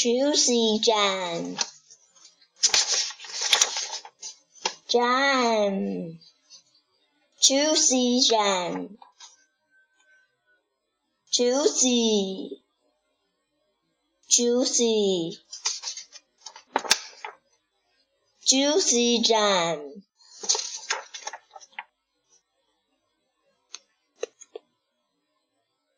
juicy jam, jam, juicy jam, juicy, juicy, juicy jam.